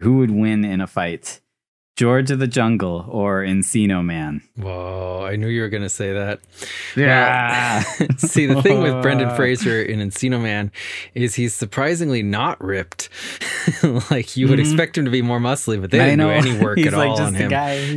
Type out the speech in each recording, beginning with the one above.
who would win in a fight? George of the Jungle or Encino Man? Whoa, I knew you were going to say that. Yeah. Well, see, the thing with Brendan Fraser in Encino Man is he's surprisingly not ripped. like you would Mhm. expect him to be more muscly, but they didn't do any work at like all on him. guy.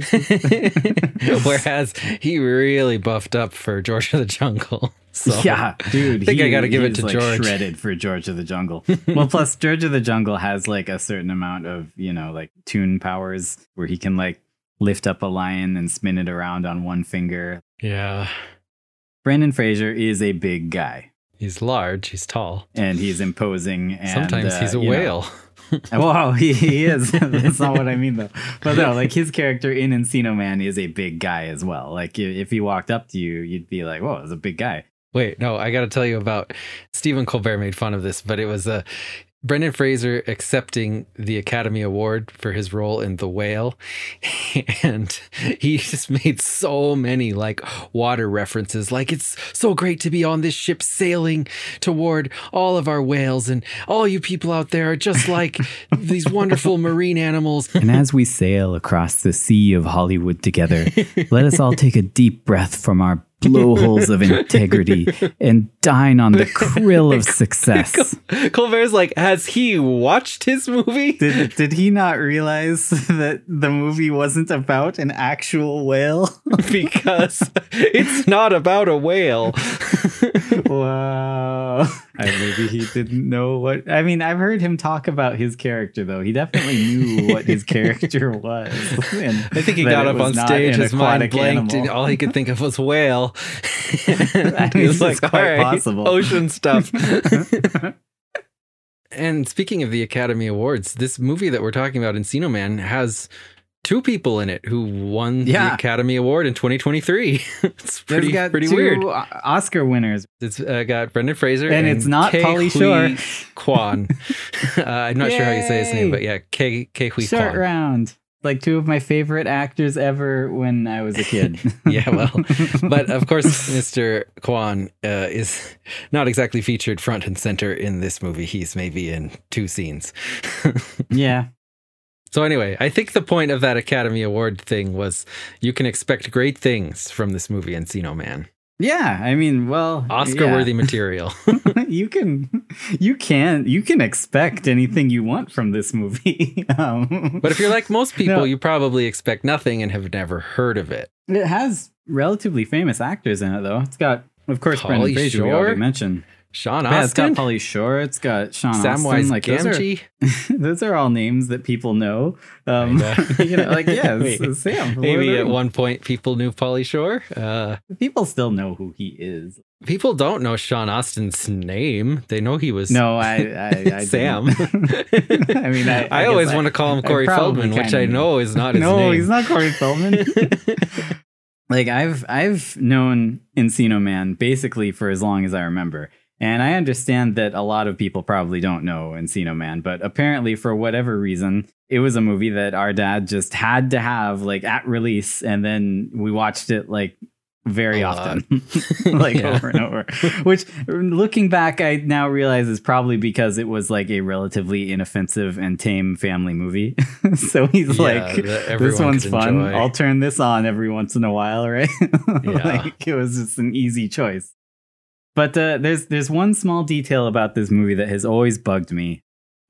Whereas he really buffed up for George of the Jungle. So yeah, dude. I think I gotta give it to like, George. Shredded for George of the Jungle. well, plus George of the Jungle has like a certain amount of you know like tune powers where he can like lift up a lion and spin it around on one finger. yeah, Brendan Fraser is a big guy he's large, he's tall. and he's imposing. And, Sometimes uh, he's a you know- whale. Wow, he, he is. That's not what I mean though. But no, like his character in Encino Man is a big guy as well. Like if he walked up to you, you'd be like, "Whoa, it's a big guy." Wait, no, I got to tell you about Stephen Colbert made fun of this, but it was uh, Brendan Fraser accepting the Academy Award for his role in The Whale. And he just made so many like water references. Like, it's so great to be on this ship sailing toward all of our whales, and all you people out there are just like these wonderful marine animals. And as we sail across the sea of Hollywood together, let us all take a deep breath from our blowholes of integrity and dine on the krill of success. Colbert's like, has he watched his movie? Did, did he not realize that the movie wasn't about an actual whale? because it's not about a whale. wow. I, maybe he didn't know what. I mean, I've heard him talk about his character, though. He definitely knew what his character was. and I think he got up on stage, his mind aquatic blanked, and all he could think of was whale. I he mean, was like, quite "All right, possible." ocean stuff. and speaking of the Academy Awards, this movie that we're talking about, Encino Man, has two people in it who won the Academy Award in 2023. it's pretty pretty two weird. Oscar winners. It's uh, got Brendan Fraser And it's not Ke Huy Shore. Quan. uh, I'm not sure how you say his name, but yeah, Ke Ke Huy Short Quan. round. Like two of my favorite actors ever when I was a kid. Yeah, well, but of course, Mr. Quan uh, is not exactly featured front and center in this movie. He's maybe in two scenes. yeah. So anyway, I think the point of that Academy Award thing was you can expect great things from this movie, Encino Man. Yeah. I mean, well, Oscar-worthy yeah. material. you can, you can, you can expect anything you want from this movie. um, but if you're like most people, No. you probably expect nothing and have never heard of it. it has relatively famous actors in it, though. It's got, of course, Brendan Fraser. We Shore? already mentioned. Sean Astin. Yeah, it's got Astin, Pauly Shore. It's got Sean Samwise Astin. Like those are, Gamgee. those are all names that people know. Um, know. you know, like yeah, it's, Sam. from Lord of Maybe at one point people knew Pauly Shore. Uh, people still know who he is. people don't know Sean Astin's name. They know he was No, I, I, I Sam. I mean, I, I, I always guess want to call him Corey Feldman, which I know is not his no, name. No, he's not Corey Feldman. like I've I've known Encino Man basically for as long as I remember. And I understand that a lot of people probably don't know Encino Man, but apparently for whatever reason, it was a movie that our dad just had to have like at release and then we watched it like very A often. like Yeah. over and over. Which looking back I now realize is probably because it was like a relatively inoffensive and tame family movie. so he's Yeah, like this one's fun. enjoy. I'll turn this on every once in a while, right? Yeah. like it was just an easy choice. But uh, there's there's one small detail about this movie that has always bugged me.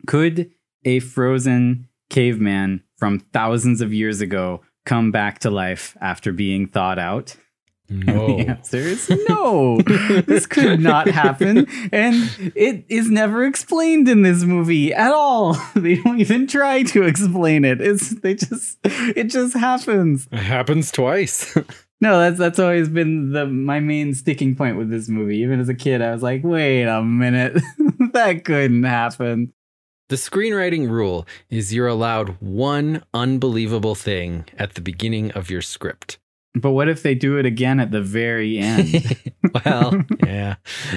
Could a frozen caveman from thousands of years ago come back to life after being thawed out? no. The answer is no. this could not happen. And it is never explained in this movie at all. They don't even try to explain it. It's they just it just happens. It happens twice. No, that's that's always been the my main sticking point with this movie. Even as a kid, I was like, wait a minute. that couldn't happen. the screenwriting rule is you're allowed one unbelievable thing at the beginning of your script. But what if they do it again at the very end? well, yeah.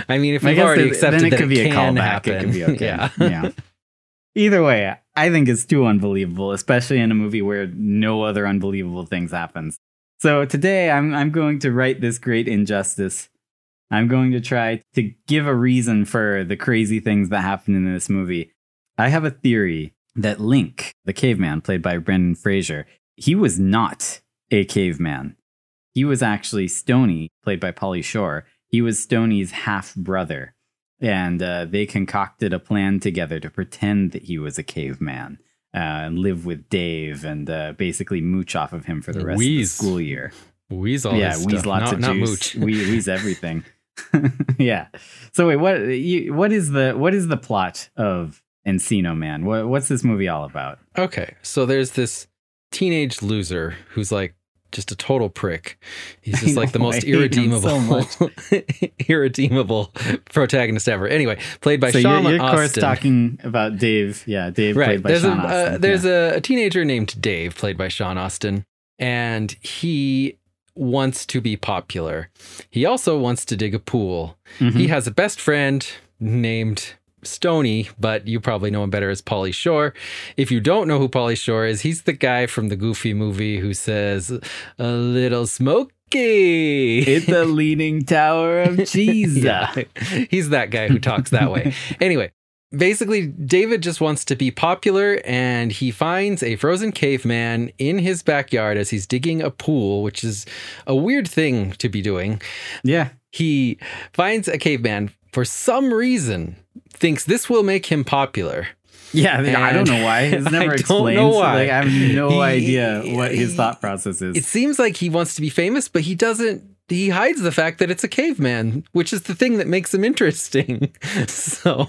I mean, if I we've already accepted then it that could be a can callback. happen, It could be okay. yeah. yeah. Either way, I think it's too unbelievable, especially in a movie where no other unbelievable things happens. So today I'm I'm going to write this great injustice. I'm going to try to give a reason for the crazy things that happen in this movie. I have a theory that Link, the caveman played by Brendan Fraser, he was not a caveman. He was actually Stoney, played by Pauly Shore. He was Stoney's half brother. And uh, they concocted a plan together to pretend that he was a caveman uh, and live with Dave and uh, basically mooch off of him for the rest Wheeze. of the school year. Wheeze all yeah, wheeze stuff. lots not, of not juice. mooch. We wheeze everything. yeah. So wait, what? You, what is the what is the plot of Encino Man? What, what's this movie all about? Okay, so there's this teenage loser who's like just a total prick. He's just like the most I hate him so irredeemable, irredeemable protagonist ever. Anyway, played by so Sean you're, you're of course Astin. talking about Dave. Yeah, Dave right. played by There's Sean a Astin. uh, there's yeah. a, teenager named Dave, played by Sean Astin, and he wants to be popular. He also wants to dig a pool. Mhm. He has a best friend named Stoney, but you probably know him better as Pauly Shore. If you don't know who Pauly Shore is, he's the guy from the Goofy movie who says, "A little smoky." It's the Leaning Tower of Jesus. yeah, he's that guy who talks that way. Anyway, basically, David just wants to be popular, and he finds a frozen caveman in his backyard as he's digging a pool, which is a weird thing to be doing Yeah. he finds a caveman for some reason thinks this will make him popular Yeah, I don't know why. It's I never don't explained. know why. Like I have no He- idea what his thought process is. it seems like he wants to be famous but he doesn't he hides the fact that it's a caveman which is the thing that makes him interesting so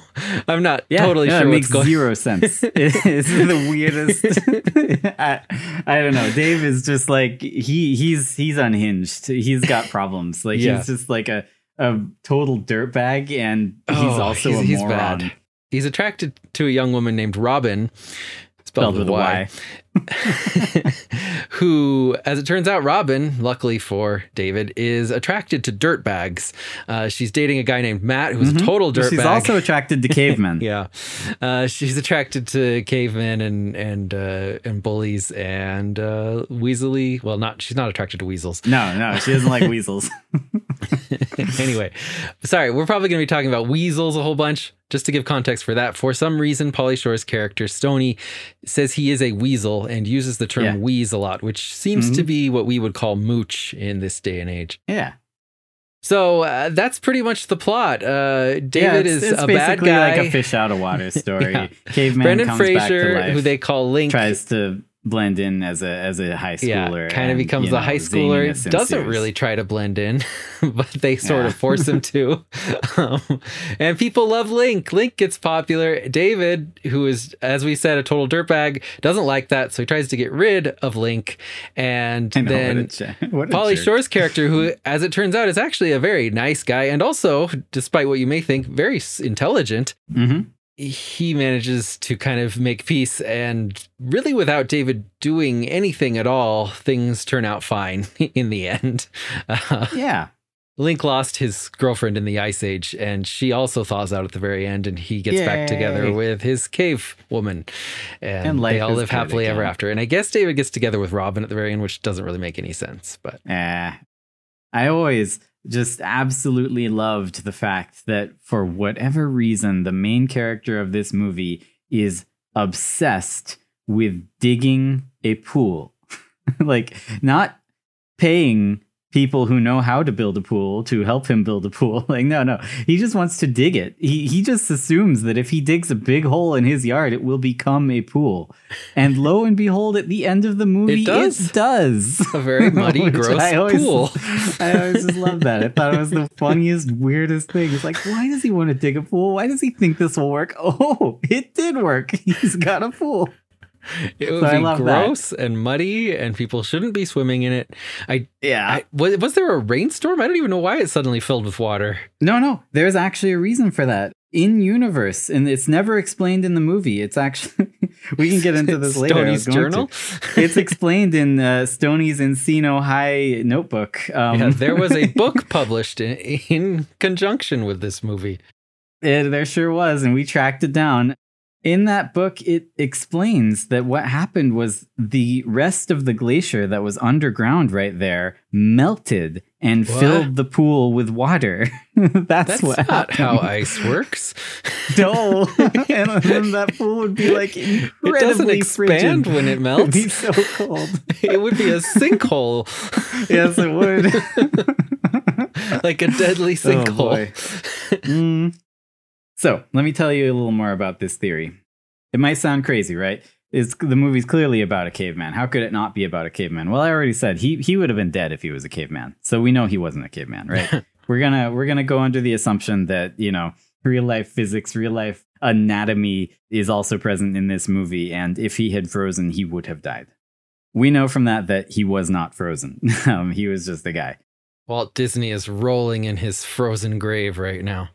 i'm not yeah, totally sure it makes going zero sense. it's the weirdest. I, I don't know. Dave is just like he he's he's unhinged. He's got problems. Like Yeah. he's just like a a total dirtbag, and he's Oh, also he's, a he's moron. bad he's attracted to a young woman named robin Spelled with a Y. who, as it turns out, Robin, luckily for David, is attracted to dirtbags. Uh, she's dating a guy named Matt, who's a total dirtbag. Mm-hmm. She's also attracted to cavemen. yeah, uh, she's attracted to cavemen and and uh, and bullies and uh, weaselly. Well, not she's not attracted to weasels. No, no, she doesn't like weasels. anyway, sorry, we're probably going to be talking about weasels a whole bunch. Just to give context for that, for some reason, Pauly Shore's character Stoney says he is a weasel and uses the term Yeah. Mm-hmm. "wheeze" a lot, which seems to be what we would call mooch in this day and age. Yeah. So uh, that's pretty much the plot. Uh, David yeah, it's, is it's a bad basically guy. like a fish out of water story. Yeah. Caveman Brendan comes back to Fraser, life, who they call Link, tries to blend in as a as a high schooler. yeah, kind of becomes you know, high schooler. Doesn't ensues. really try to blend in, but they sort Yeah. of force him to. Um, and people love Link. Link gets popular. David, who is, as we said, a total dirtbag, doesn't like that, so he tries to get rid of Link. And know, then what a, j- Pauly jerk. Shore's character, who, as it turns out, is actually a very nice guy, and also, despite what you may think, very intelligent. Mhm. He manages to kind of make peace, and really, without David doing anything at all, things turn out fine in the end. Uh, Yeah. Link lost his girlfriend in the Ice Age, and she also thaws out at the very end, and he gets back together with his cave woman, and, And they all live happily ever after. And I guess David gets together with Robin at the very end, which doesn't really make any sense, but. Eh. I always just absolutely loved the fact that for whatever reason, the main character of this movie is obsessed with digging a pool. like, not paying people who know how to build a pool to help him build a pool. Like, no, no. He just wants to dig it. He he just assumes that if he digs a big hole in his yard, it will become a pool. And lo and behold, at the end of the movie, It does. does. A very muddy, gross I always, pool. I always just loved that. I thought it was the funniest, weirdest thing. It's like, why does he want to dig a pool? Why does he think this will work? Oh, it did work. He's got a pool. It would So be love that. gross and muddy, and people shouldn't be swimming in it. I, Yeah. I was, was there a rainstorm? I don't even know why it suddenly filled with water. no, no. There's actually a reason for that. In universe, and it's never explained in the movie. It's actually we can get into this later. Stoney's journal. It's explained in uh, Stoney's Encino High notebook. Um, yeah, there was a book published in, in conjunction with this movie. It, there sure was, and we tracked it down. In that book, it explains that what happened was the rest of the glacier that was underground right there melted and What? filled the pool with water. That's, That's what not happened. how ice works. No, and then that pool would be like It doesn't expand frigid. when it It'd melts. be so cold. it would be a sinkhole, yes, it would. like a deadly Oh, sinkhole. boy. Mm. So let me tell you a little more about this theory. It might sound crazy, right? It's, the movie's clearly about a caveman. How could it not be about a caveman? Well, I already said he he would have been dead if he was a caveman. So we know he wasn't a caveman, right? we're gonna we're gonna go under the assumption that you know real life physics, real life anatomy is also present in this movie, and if he had frozen, he would have died. We know from that that he was not frozen. um, he was just a guy. Walt Disney is rolling in his frozen grave right now.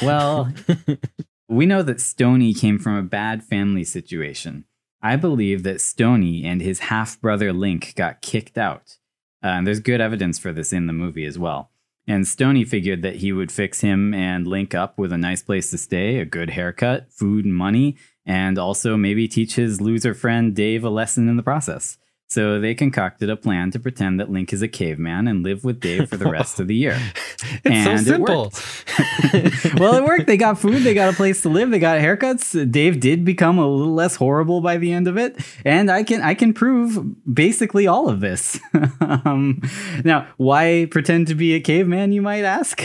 Well, we know that Stoney came from a bad family situation. I believe that Stoney and his half brother Link got kicked out. Uh, and there's good evidence for this in the movie as well. And Stoney figured that he would fix him and Link up with a nice place to stay, a good haircut, food and money, and also maybe teach his loser friend Dave a lesson in the process. So they concocted a plan to pretend that Link is a caveman and live with Dave for the rest of the year. It's And it so simple. well, it worked. They got food, they got a place to live, they got haircuts. Dave did become a little less horrible by the end of it, and I can I can prove basically all of this. um, now, why pretend to be a caveman? You might ask.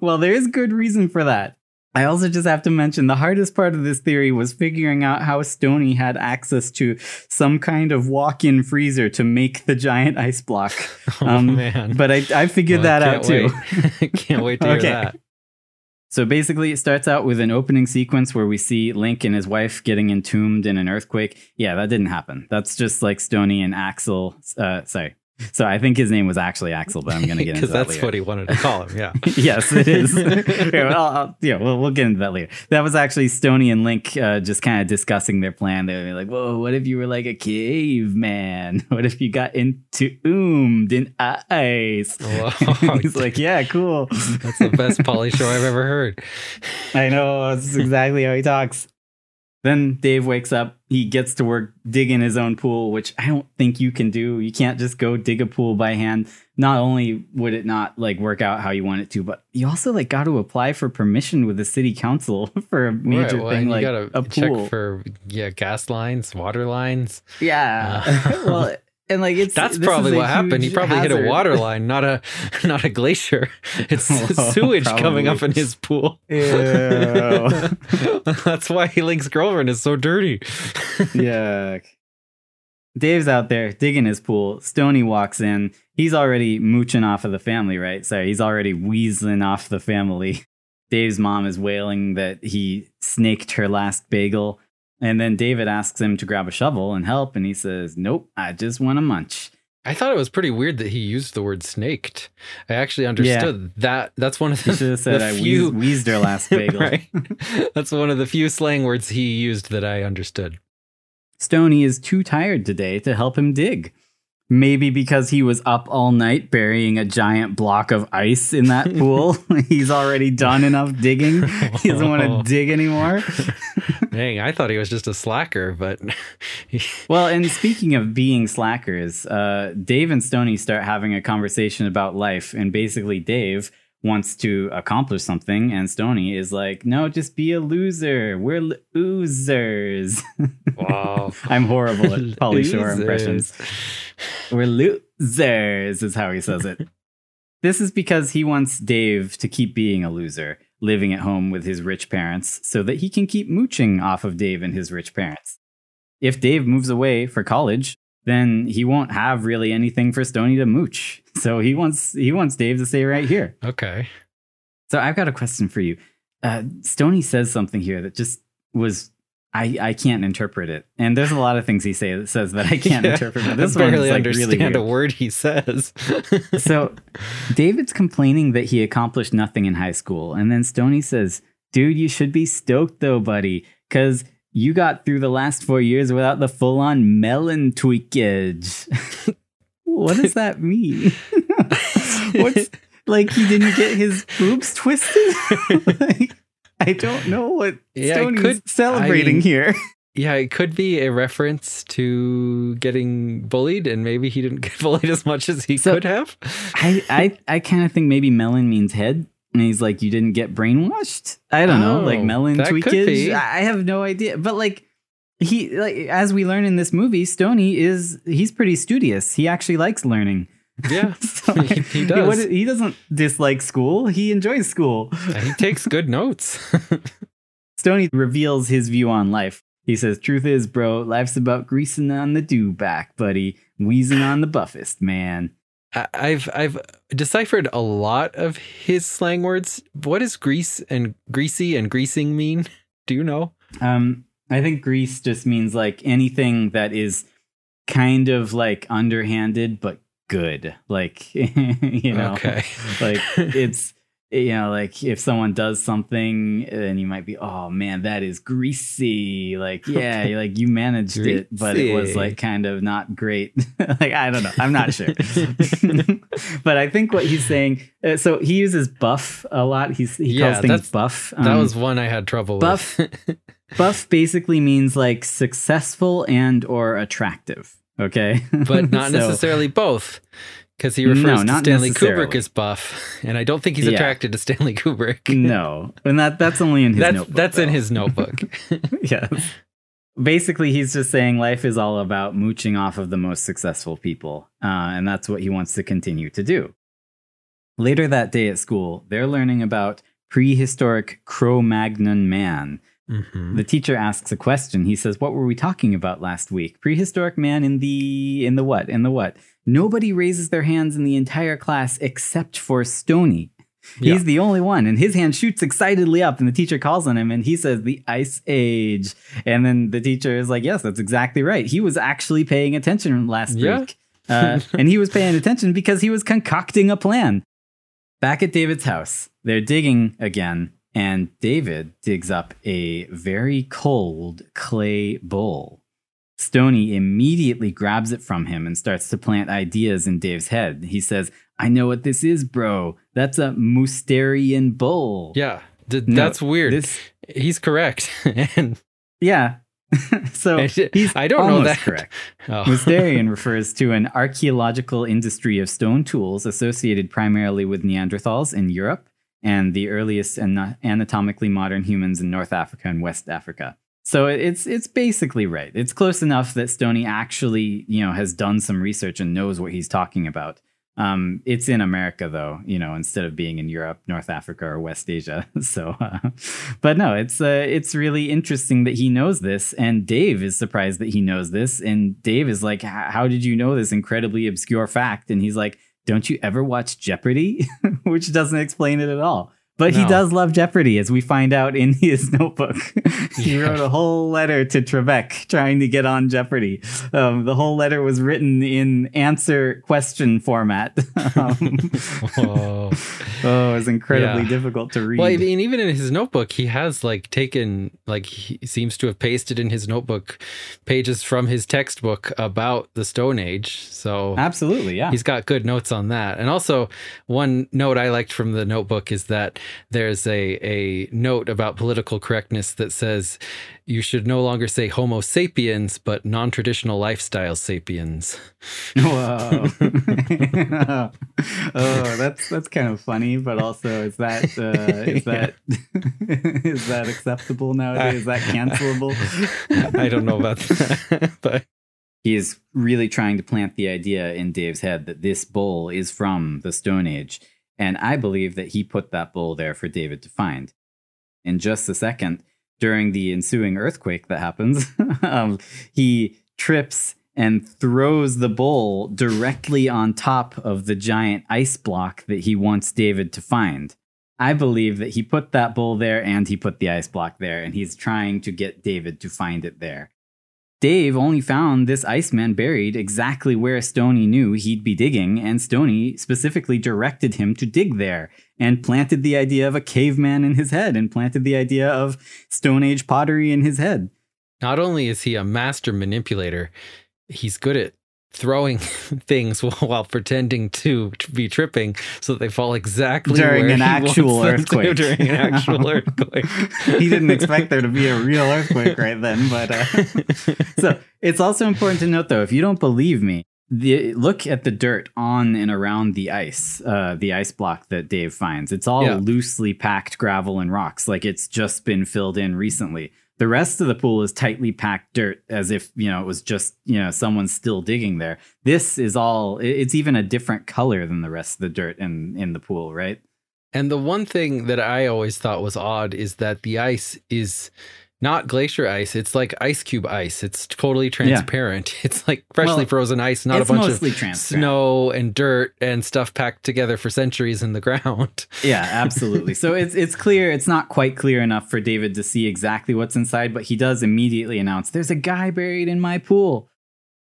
well, there is good reason for that. I also just have to mention the hardest part of this theory was figuring out how Stoney had access to some kind of walk-in freezer to make the giant ice block. oh Um, man. But I, I figured Well, I that out too. can't wait. can't wait to hear Okay. that. So basically, it starts out with an opening sequence where we see Link and his wife getting entombed in an earthquake. Yeah, that didn't happen. That's just like Stoney and Axel. Uh, sorry. So I think his name was actually Axel, but I'm going to get into Because that that's later. what he wanted to call him. Yeah. yes, it is. yeah, well, I'll, yeah, we'll, we'll get into that later. That was actually Stoney and Link uh, just kind of discussing their plan. They were like, "Whoa, what if you were like a caveman? What if you got entombed in ice?" He's like, "Yeah, cool." That's the best Pauly Shore I've ever heard. I know that's exactly how he talks. Then Dave wakes up. He gets to work digging his own pool, which I don't think you can do. You can't just go dig a pool by hand. Not only would it not like work out how you want it to, but you also like got to apply for permission with the city council for a major Right, well, thing like a check pool. for yeah gas lines, water lines. yeah. Uh, well, and like it's That's this probably is what happened. He huge probably hit a hazard. water line, not a not a glacier. It's Whoa, sewage coming up in his pool. Ew. That's why he Link's girlfriend is so dirty. Yuck. Dave's out there digging his pool. Stoney walks in. He's already mooching off of the family, right? Sorry, he's already weaseling off the family. Dave's mom is wailing that he snaked her last bagel. And then David asks him to grab a shovel and help. And he says, Nope, I just want to munch. I thought it was pretty weird that he used the word snaked. I actually understood that. That's one of the, should have said, the I few. wheezed, wheezed her last bagel. right. That's one of the few slang words he used that I understood. Stoney is too tired today to help him dig. Maybe because he was up all night burying a giant block of ice in that pool. He's already done enough digging. He doesn't want to dig anymore. Dang, I thought he was just a slacker, but Well, and speaking of being slackers, uh, Dave and Stoney start having a conversation about life. And basically, Dave wants to accomplish something. And Stoney is like, no, just be a loser. We're losers. wow. I'm horrible at Pauly Shore impressions. We're losers, is how he says it. this is because he wants Dave to keep being a loser, living at home with his rich parents, so that he can keep mooching off of Dave and his rich parents. If Dave moves away for college, then he won't have really anything for Stoney to mooch. So he wants he wants Dave to stay right here. Okay. So I've got a question for you. Uh, Stoney says something here that just was I I can't interpret it, and there's a lot of things he say that says that I can't Yeah, interpret. But this I one barely is like understand really a word he says. So David's complaining that he accomplished nothing in high school, and then Stoney says, "Dude, you should be stoked though, buddy, because." You got through the last four years without the full on melon tweakage. what does that mean? What's like he didn't get his boobs twisted? like, I don't know what Yeah, Stoney's could- celebrating I mean- here. Yeah, it could be a reference to getting bullied, and maybe he didn't get bullied as much as he So- could have. I I, I kind of think maybe melon means head. And he's like, you didn't get brainwashed. I don't know, like Oh, melon tweakage. I I have no idea. But like, he like as we learn in this movie, Stoney is he's pretty studious. He actually likes learning. Yeah, So, he, he does. what- he doesn't dislike school. He enjoys school. he takes good notes. Stoney reveals his view on life. He says, Truth is, bro, life's about greasing on the do back, buddy. Wheezing on the buffest, man. I- I've I've deciphered a lot of his slang words. What does grease and greasy and greasing mean? Do you know? Um, I think grease just means like anything that is kind of like underhanded but good. Like you know, Okay. like it's you know, like if someone does something, then you might be, oh man, that is greasy. Like yeah, you're like you managed it, but it was like kind of not great. like I don't know, I'm not sure. but I think what he's saying, uh, so he uses buff a lot. He's he Yeah, calls things buff. that Um, was one I had trouble buff- with. buff basically means like successful and or attractive okay but not So- necessarily both. Because he No, refers to Stanley. Kubrick as buff, and I don't think he's Yeah. attracted to Stanley Kubrick. no and that that's only in his that's notebook that's in his notebook. yes basically he's just saying life is all about mooching off of the most successful people uh, and that's what he wants to continue to do later that day at school they're learning about prehistoric cro-magnon man Mhm. The teacher asks a question. He says, "What were we talking about last week? Prehistoric man in the in the what? In the what?" Nobody raises their hands in the entire class except for Stoney. Yeah. He's the only one, and his hand shoots excitedly up, and the teacher calls on him, and he says, "The Ice Age." And then the teacher is like, "Yes, that's exactly right. He was actually paying attention last Yeah. week, uh, and he was paying attention because he was concocting a plan." Back at David's house, they're digging again, and David digs up a very cold clay bowl. Stoney immediately grabs it from him and starts to plant ideas in Dave's head. He says, I know what this is, bro. That's a Mousterian bowl. yeah, th- No, that's weird. This, he's correct, and yeah. so I- he's I don't know that. correct. oh. Mousterian refers to an archaeological industry of stone tools associated primarily with Neanderthals in Europe and the earliest ana- anatomically modern humans in North Africa and West Africa. So it's it's basically right. It's close enough that Stoney actually, you know, has done some research and knows what he's talking about. Um, it's in America though, you know, instead of being in Europe, North Africa, or West Asia. So, uh, but no, it's uh, it's really interesting that he knows this, and Dave is surprised that he knows this, and Dave is like, "How did you know this incredibly obscure fact?" And he's like, "Don't you ever watch Jeopardy?" Which doesn't explain it at all. But he does love Jeopardy, as we find out in his notebook. he Yeah. wrote a whole letter to Trebek trying to get on Jeopardy. Um, the whole letter was written in answer question format. um, Whoa. oh, it was incredibly Yeah. difficult to read. Well, mean, even in his notebook, he has like taken, like, he seems to have pasted in his notebook pages from his textbook about the Stone Age. So Absolutely, yeah. he's got good notes on that. And also, one note I liked from the notebook is that there's a, a note about political correctness that says you should no longer say Homo sapiens, but non traditional lifestyle sapiens. Whoa. oh, that's that's kind of funny, but also is that uh, is that is that acceptable nowadays? Is that cancelable? I don't know about that, but he is really trying to plant the idea in Dave's head that this bowl is from the Stone Age, and I believe that he put that bowl there for David to find. In just a second, during the ensuing earthquake that happens, um, he trips and throws the bowl directly on top of the giant ice block that he wants David to find. I believe that he put that bowl there and he put the ice block there, and he's trying to get David to find it there. Dave only found this Iceman buried exactly where Stoney knew he'd be digging, and Stoney specifically directed him to dig there and planted the idea of a caveman in his head and planted the idea of Stone Age pottery in his head. not only is he a master manipulator, he's good at throwing things while pretending to be tripping so that they fall exactly during an actual wants them to earthquake. during an actual earthquake. he didn't expect there to be a real earthquake right then, but uh, so it's also important to note though, if you don't believe me, the, look at the dirt on and around the ice, uh, the ice block that Dave finds. It's all Yeah. loosely packed gravel and rocks, like it's just been filled in recently. The rest of the pool is tightly packed dirt, as if you know it was just you know someone's still digging there. This is all. It's even a different color than the rest of the dirt in in the pool, right? And the one thing that I always thought was odd is that the ice is not glacier ice. It's like ice cube ice. It's totally transparent. It's like freshly Well, frozen ice, not a bunch of snow and dirt and stuff packed together for centuries in the ground. Yeah, absolutely. so it's it's clear. It's not quite clear enough for David to see exactly what's inside, but he does immediately announce, "There's a guy buried in my pool."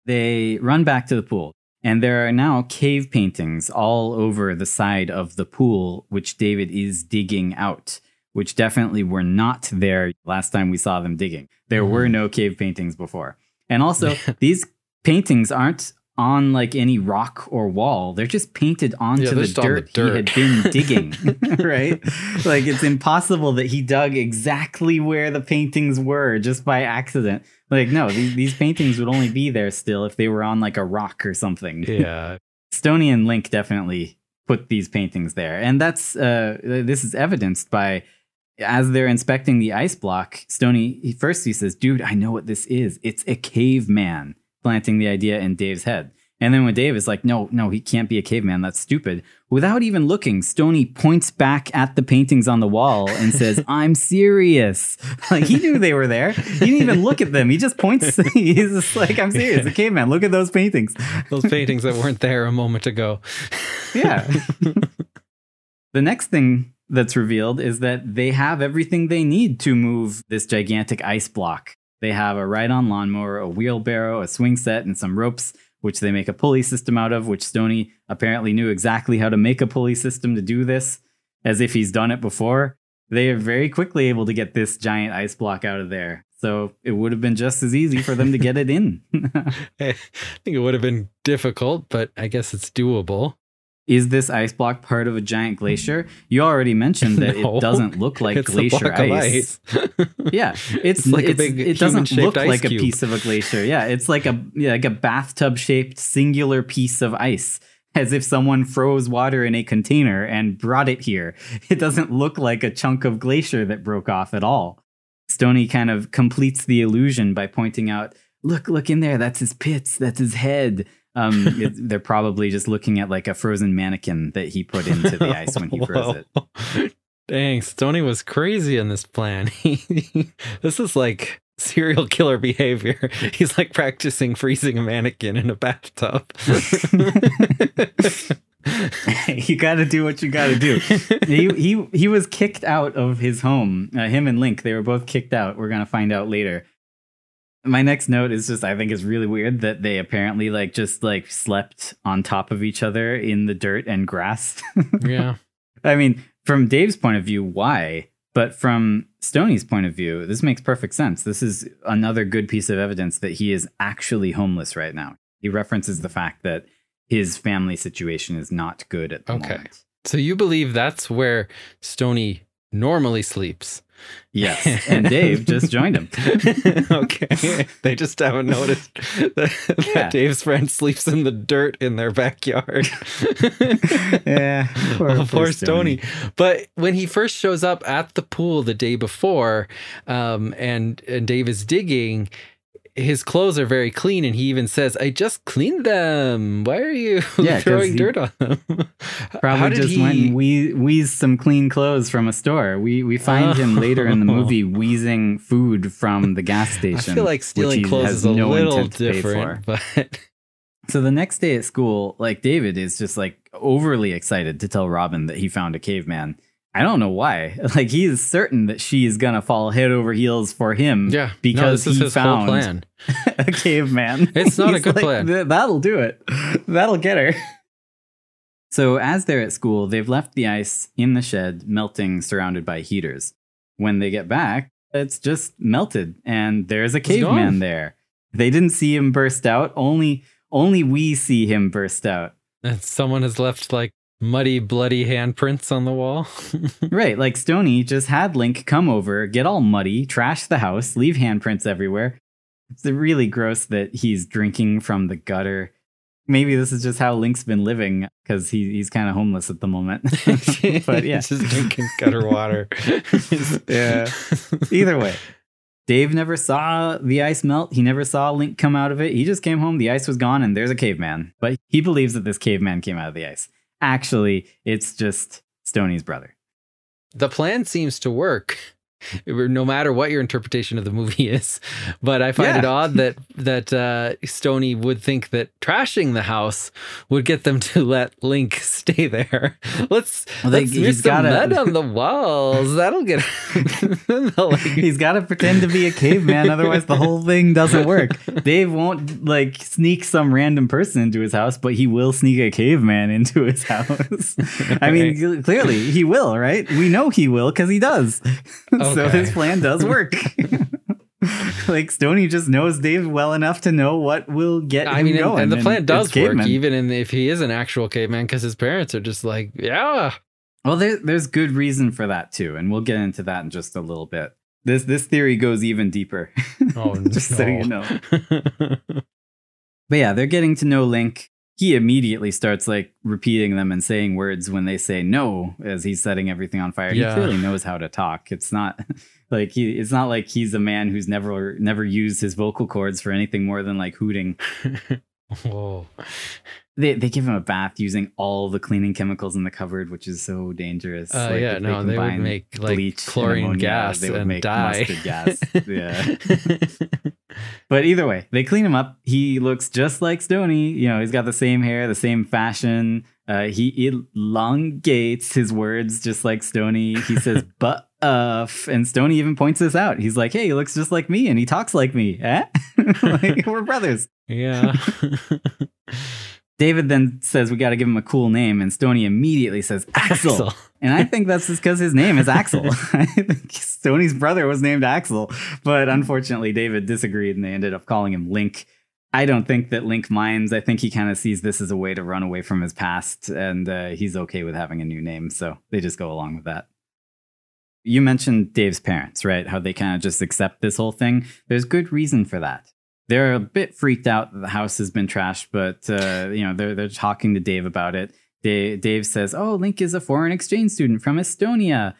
They run back to the pool, and there are now cave paintings all over the side of the pool, which David is digging out. Which definitely were not there last time we saw them digging. There were Mhm. no cave paintings before, and also these paintings aren't on like any rock or wall. They're just painted onto Yeah, the, on the dirt, dirt. he had been digging, right? Like it's impossible that he dug exactly where the paintings were just by accident. Like no, these, these paintings would only be there still if they were on like a rock or something. Yeah. Stoney and Link definitely put these paintings there, and that's uh, this is evidenced by as they're inspecting the ice block. Stoney he, first he says, "Dude, I know what this is. It's a caveman." Planting the idea in Dave's head, and then when Dave is like, "No, no, he can't be a caveman. That's stupid." Without even looking, Stoney points back at the paintings on the wall and says, "I'm serious." Like he knew they were there. He didn't even look at them. He just points. He's just like, "I'm serious. A caveman. Look at those paintings." Those paintings that weren't there a moment ago. Yeah. the next thing that's revealed is that they have everything they need to move this gigantic ice block. They have a ride on lawnmower, a wheelbarrow, a swing set, and some ropes, which they make a pulley system out of, which Stoney apparently knew exactly how to make a pulley system to do this, as if he's done it before. They are very quickly able to get this giant ice block out of there. So it would have been just as easy for them to get it in. I think it would have been difficult, but I guess it's doable. Is this ice block part of a giant glacier? You already mentioned that No. it doesn't look like it's glacier a block of ice. ice. Yeah, it's, It's like a big It doesn't look like cube. a piece of a glacier. Yeah, it's like a yeah, like a bathtub shaped singular piece of ice, as if someone froze water in a container and brought it here. It doesn't look like a chunk of glacier that broke off at all. Stoney kind of completes the illusion by pointing out, "Look, look in there. That's his pits. That's his head." Um, it- they're probably just looking at like a frozen mannequin that he put into the ice when he froze it. Dang, Stoney was crazy in this plan. this is like serial killer behavior. He's like practicing freezing a mannequin in a bathtub. you got to do what you got to do. he he he was kicked out of his home. Uh, him and Link, they were both kicked out. We're gonna find out later. My next note is just I think it's really weird that they apparently like just like slept on top of each other in the dirt and grass. yeah. I mean, from Dave's point of view, why? But from Stoney's point of view, this makes perfect sense. This is another good piece of evidence that he is actually homeless right now. He references the fact that his family situation is not good at the Okay. moment. So you believe that's where Stoney normally sleeps? Yes, and Dave just joined him. okay. They just haven't noticed that, Yeah. Dave's friend sleeps in the dirt in their backyard. yeah, poor, Oh, poor Stoney. But when he first shows up at the pool the day before, um, and and Dave is digging, his clothes are very clean, and he even says, "I just cleaned them. Why are you Yeah, throwing dirt on them?" Probably just he- went and wee- wheezed some clean clothes from a store. We we find him oh. later in the Oh. movie wheezing food from the gas station. I feel like stealing clothes is a no little intent to pay different, but So the next day at school, like David is just like overly excited to tell Robin that he found a caveman. I don't know why. Like he is certain that she is gonna fall head over heels for him. yeah, because no, he found plan. a caveman. It's not a good like, plan. That'll do it. That'll get her. So as they're at school, they've left the ice in the shed, melting, surrounded by heaters. When they get back, it's just melted, and there's a caveman there. They didn't see him burst out. Only only we see him burst out. And someone has left like muddy, bloody handprints on the wall. right, like Stoney just had Link come over, get all muddy, trash the house, leave handprints everywhere. It's really gross that he's drinking from the gutter. Maybe this is just how Link's been living because he, he's kind of homeless at the moment. but yeah, just drinking gutter water. yeah. Either way, Dave never saw the ice melt. He never saw Link come out of it. He just came home, the ice was gone, and there's a caveman. But he believes that this caveman came out of the ice. Actually, it's just Stoney's brother. The plan seems to work no matter what your interpretation of the movie is. But I find yeah. it odd that that uh, Stoney would think that trashing the house would get them to let Link stay there. Let's well, let's he's got mud on the walls. That'll get. like, he's got to pretend to be a caveman, otherwise the whole thing doesn't work. Dave won't like sneak some random person into his house, but he will sneak a caveman into his house. I mean, clearly he will, right? We know he will because he does. Okay. So his plan does work. like Stoney just knows Dave well enough to know what will get I mean, and, and, the plan does work, even in, if he is an actual caveman, because his parents are just like, yeah. Well, there, there's good reason for that too, and we'll get into that in just a little bit. This this theory goes even deeper. Oh, just no. so you know. but yeah, they're getting to know Link he immediately starts like repeating them and saying words when they say no as he's setting everything on fire. Yeah. He clearly knows how to talk. It's not like he it's not like he's a man who's never never used his vocal cords for anything more than like hooting. Whoa. They they give him a bath using all the cleaning chemicals in the cupboard, which is so dangerous. Uh, like, yeah, no, they, would make like bleach chlorine ammonia, gas. They would and make die. mustard gas. yeah. But either way, they clean him up. He looks just like Stoney. You know, he's got the same hair, the same fashion. Uh, he elongates his words just like Stoney. He says "but uff," and Stoney even points this out. He's like, "Hey, he looks just like me, and he talks like me. Eh? like, we're brothers." Yeah. David then says we got to give him a cool name, and Stoney immediately says Axel. Axel. And I think that's just because his name is Axel. I think Stoney's brother was named Axel, but unfortunately, David disagreed, and they ended up calling him Link. I don't think that Link minds. I think he kind of sees this as a way to run away from his past, and uh, he's okay with having a new name, so they just go along with that. You mentioned Dave's parents, right? How they kind of just accept this whole thing. There's good reason for that they're a bit freaked out that the house has been trashed, but uh, you know they're they're talking to Dave about it. Dave, says, "Oh, Link is a foreign exchange student from Estonia."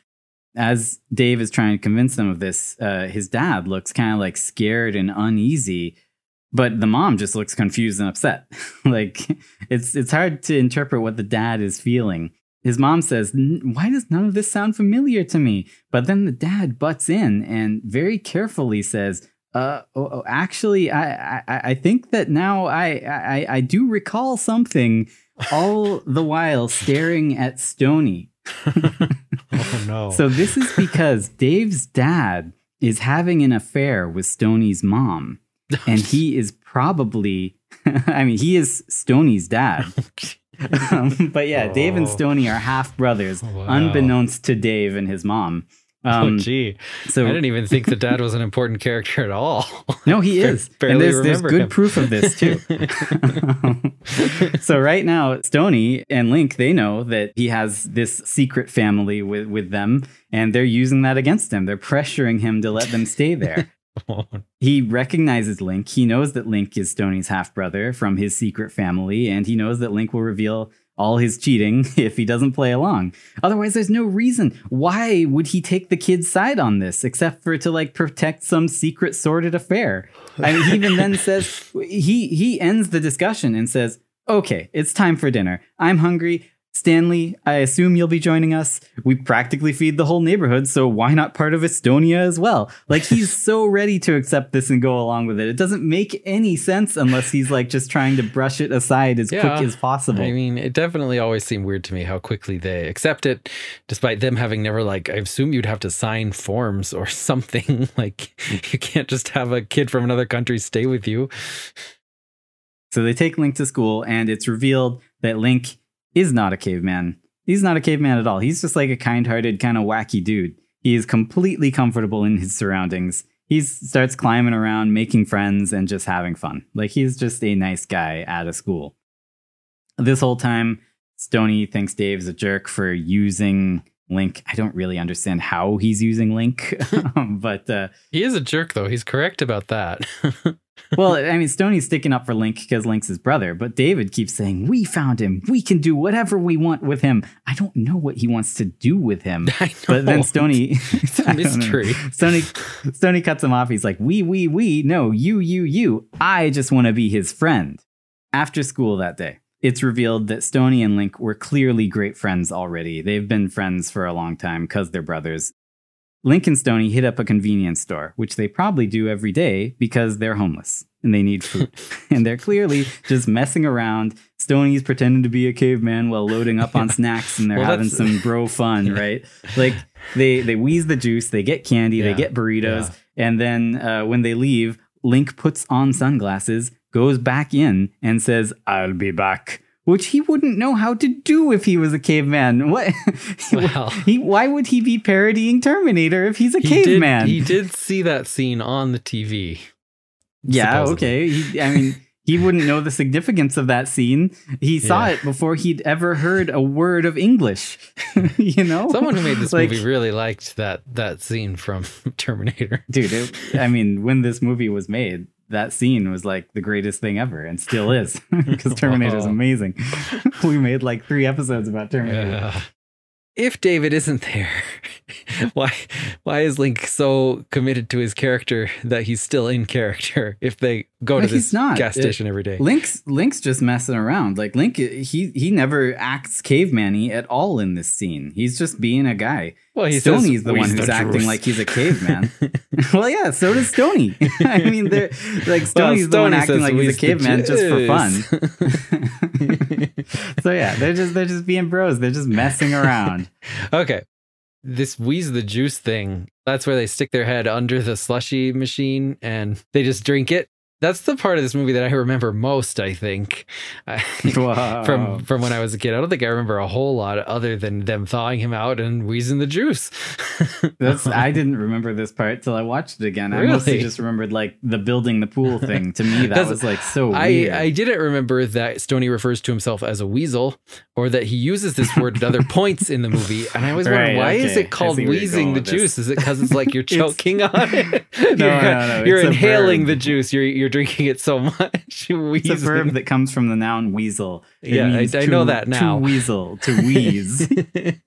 As Dave is trying to convince them of this, uh, his dad looks kind of like scared and uneasy, but the mom just looks confused and upset. like it's it's hard to interpret what the dad is feeling. His mom says, "Why does none of this sound familiar to me?" But then the dad butts in and very carefully says uh, oh, oh, actually, I, I, I think that now I, I, I do recall something. All the while staring at Stoney. oh no! So this is because Dave's dad is having an affair with Stoney's mom, and he is probably, I mean, he is Stoney's dad. um, but yeah, oh. Dave and oh. Stoney are half brothers, wow. unbeknownst to Dave and his mom. Oh, um, oh, gee. So I didn't even think the dad was an important character at all. No, he is. and there's, there's good him. proof of this too. so right now, Stoney and Link, they know that he has this secret family with, with them, and they're using that against him. They're pressuring him to let them stay there. he recognizes Link. He knows that Link is Stoney's half brother from his secret family, and he knows that Link will reveal all his cheating if he doesn't play along. Otherwise, there's no reason. Why would he take the kid's side on this except for to like protect some secret sordid affair? I mean, he even then says he he ends the discussion and says, "Okay, it's time for dinner. I'm hungry. Stanley, I assume you'll be joining us. We practically feed the whole neighborhood, so why not part of Estonia as well? Like he's so ready to accept this and go along with it. It doesn't make any sense unless he's like just trying to brush it aside as yeah, quick as possible. I mean, it definitely always seemed weird to me how quickly they accept it, despite them having never like I assume you'd have to sign forms or something. like you can't just have a kid from another country stay with you. So they take Link to school and it's revealed that Link is not a caveman. He's not a caveman at all. He's just like a kind hearted, kind of wacky dude. He is completely comfortable in his surroundings. he starts climbing around, making friends, and just having fun. Like he's just a nice guy at a school. This whole time, Stoney thinks Dave's a jerk for using Link. I don't really understand how he's using Link, but uh, he is a jerk, though. He's correct about that. well, I mean, Stoney's sticking up for Link because Link's his brother, but David keeps saying, We found him. We can do whatever we want with him. I don't know what he wants to do with him. But then Stoney, it's a mystery. Stoney, Stoney cuts him off. He's like, We, we, we. No, you, you, you. I just want to be his friend. After school that day, it's revealed that Stoney and Link were clearly great friends already. They've been friends for a long time because they're brothers. Link and Stoney hit up a convenience store, which they probably do every day because they're homeless and they need food. and they're clearly just messing around. Stoney's pretending to be a caveman while loading up on snacks and they're well, having some bro fun, right? Like they they wheeze the juice, they get candy, yeah. they get burritos, yeah. and then uh, when they leave, Link puts on sunglasses, goes back in, and says, "I'll be back." Which he wouldn't know how to do if he was a caveman. What? Well, he, why would he be parodying Terminator if he's a he caveman? Did, he did see that scene on the TV. Yeah, supposedly. okay. He, I mean, he wouldn't know the significance of that scene. He saw yeah. it before he'd ever heard a word of English. you know, someone who made this like, movie really liked that that scene from Terminator. Dude, it, I mean, when this movie was made, that scene was like the greatest thing ever and still is because Terminator is amazing. we made like three episodes about Terminator. Yeah if David isn't there, why why is Link so committed to his character that he's still in character if they go to this not. gas station it, every day? Link's Link's just messing around. Like Link he he never acts caveman-y at all in this scene. He's just being a guy. Well, he Stoney's says, the one who's the acting truth. like he's a caveman. well, yeah, so does Stoney. I mean, they're like Stoney's well, the one acting like he's a caveman just for fun. so yeah, they're just they're just being bros. They're just messing around. okay. This wheeze the juice thing, that's where they stick their head under the slushy machine and they just drink it that's the part of this movie that I remember most. I think wow. from from when I was a kid. I don't think I remember a whole lot other than them thawing him out and wheezing the juice. That's I didn't remember this part till I watched it again. Really? I mostly just remembered like the building the pool thing. To me, that was like so weird. I I didn't remember that Stoney refers to himself as a weasel or that he uses this word at other points in the movie. And I always right, why okay. is it called wheezing the juice? Is it because it's like you're choking on it? no, you're, no, no, you're inhaling the juice. You're you're drinking it so much. it's a verb that comes from the noun weasel. It yeah, I, I to, know that now. To weasel, to wheeze.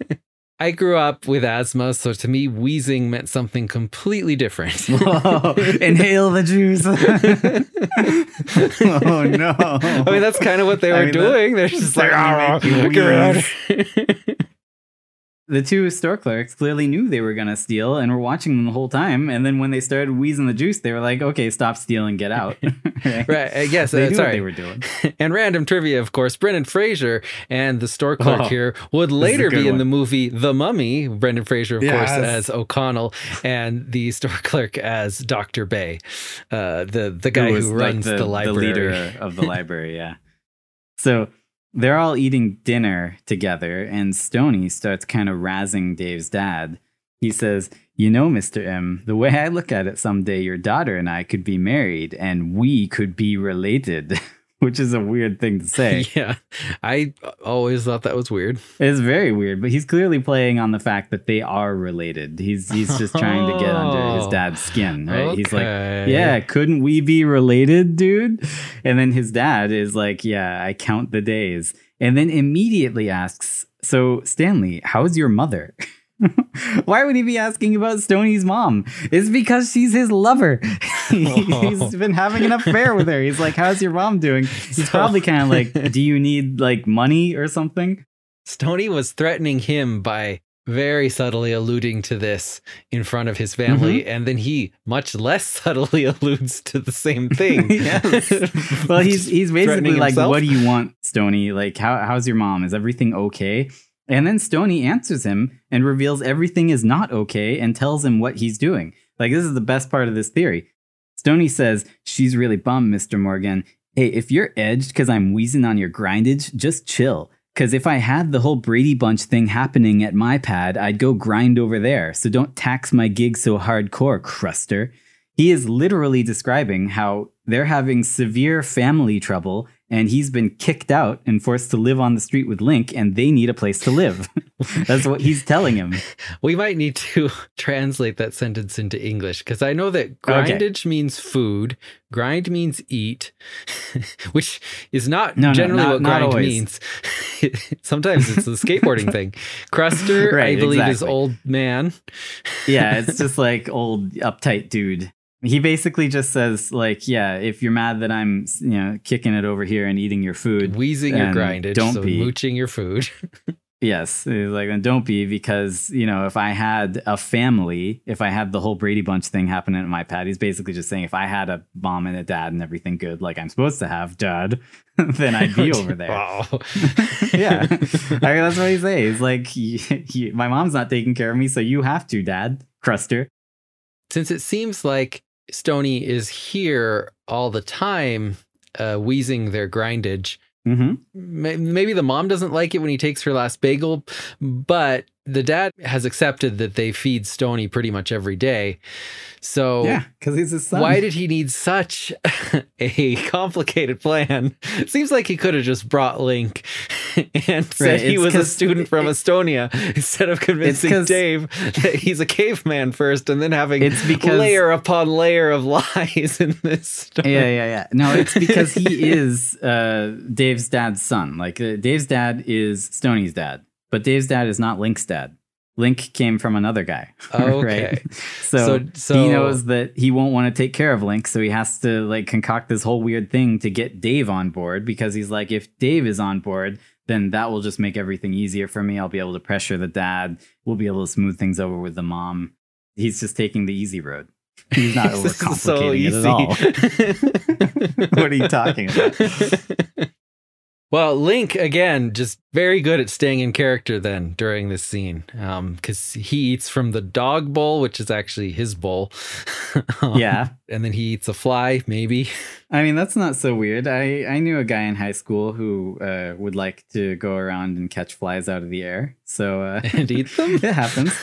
I grew up with asthma, so to me, wheezing meant something completely different. Whoa, inhale the juice. oh no! I mean, that's kind of what they were I mean, doing. They're just like, oh, the two store clerks clearly knew they were going to steal and were watching them the whole time. And then when they started wheezing the juice, they were like, okay, stop stealing, get out. right. right. I guess they uh, sorry. they were doing. and random trivia, of course, Brendan Fraser and the store clerk oh, here would later be one. in the movie The Mummy. Brendan Fraser, of yes. course, as O'Connell and the store clerk as Dr. Bey, uh, the, the guy who, who runs like the, the library. The leader of the library, yeah. So they're all eating dinner together, and Stoney starts kind of razzing Dave's dad. He says, You know, Mr. M, the way I look at it, someday your daughter and I could be married, and we could be related. which is a weird thing to say. Yeah. I always thought that was weird. It's very weird, but he's clearly playing on the fact that they are related. He's he's just trying to get under his oh. dad's skin, right? Okay. He's like, "Yeah, couldn't we be related, dude?" And then his dad is like, "Yeah, I count the days." And then immediately asks, "So, Stanley, how's your mother?" Why would he be asking about Stoney's mom? It's because she's his lover. He's been having an affair with her. He's like, "How's your mom doing?" He's probably kind of like, "Do you need like money or something?" Stoney was threatening him by very subtly alluding to this in front of his family, mm-hmm. and then he much less subtly alludes to the same thing. yes. well, he's he's basically like, himself. "What do you want, Stoney? Like, how how's your mom? Is everything okay?" And then Stoney answers him and reveals everything is not okay and tells him what he's doing. Like, this is the best part of this theory. Stoney says, She's really bummed, Mr. Morgan. Hey, if you're edged because I'm wheezing on your grindage, just chill. Because if I had the whole Brady Bunch thing happening at my pad, I'd go grind over there. So don't tax my gig so hardcore, Cruster. he is literally describing how they're having severe family trouble and he's been kicked out and forced to live on the street with Link and they need a place to live. That's what he's telling him. We might need to translate that sentence into English because I know that grindage okay. means food, grind means eat, which is not no, generally no, not, what grind means. Sometimes it's a skateboarding thing. Cruster, right, I believe, exactly. is old man. yeah, it's just like old uptight dude. He basically just says, like, yeah, if you're mad that I'm, you know, kicking it over here and eating your food, wheezing your grindage, don't so be mooching your food. yes, he's like, don't be because you know, if I had a family, if I had the whole Brady Bunch thing happening at my pad, he's basically just saying, if I had a mom and a dad and everything good, like I'm supposed to have, dad, then I'd be over there. yeah, I mean, that's what he says. He's like, he, he, my mom's not taking care of me, so you have to, dad, Cruster. Since it seems like Stoney is here all the time, uh, wheezing their grindage. Mm-hmm. Maybe the mom doesn't like it when he takes her last bagel, but the dad has accepted that they feed Stoney pretty much every day. So yeah, because he's his son. Why did he need such a complicated plan? Seems like he could have just brought Link and said right, he was a student from Estonia instead of convincing Dave that he's a caveman first and then having it's because, layer upon layer of lies in this story. Yeah, yeah, yeah. No, it's because he is uh, Dave's dad's son. Like uh, Dave's dad is Stoney's dad. But Dave's dad is not Link's dad. Link came from another guy. Okay. right? So, so, so, he knows that he won't want to take care of Link, so he has to like concoct this whole weird thing to get Dave on board because he's like, if Dave is on board, then that will just make everything easier for me. I'll be able to pressure the dad. We'll be able to smooth things over with the mom. He's just taking the easy road. He's not overcomplicating so it at all. what are you talking about? Well, Link again, just very good at staying in character then during this scene, because um, he eats from the dog bowl, which is actually his bowl. um, yeah, and then he eats a fly, maybe. I mean, that's not so weird. I I knew a guy in high school who uh, would like to go around and catch flies out of the air. So uh, and eat them. it happens.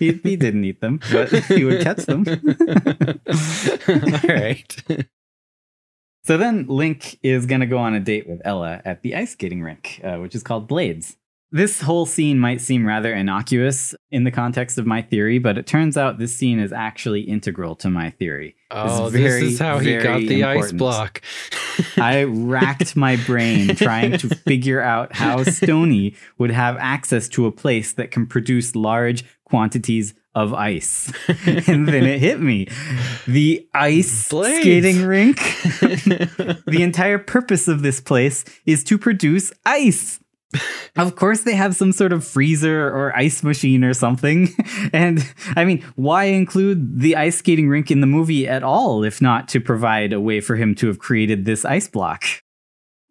He, he didn't eat them, but he would catch them. All right. So then Link is going to go on a date with Ella at the ice skating rink, uh, which is called Blades. This whole scene might seem rather innocuous in the context of my theory, but it turns out this scene is actually integral to my theory. Oh, very, this is how he got the important. ice block. I racked my brain trying to figure out how Stoney would have access to a place that can produce large quantities of ice. and then it hit me. The ice Blades. skating rink. the entire purpose of this place is to produce ice. Of course, they have some sort of freezer or ice machine or something. And I mean, why include the ice skating rink in the movie at all, if not to provide a way for him to have created this ice block?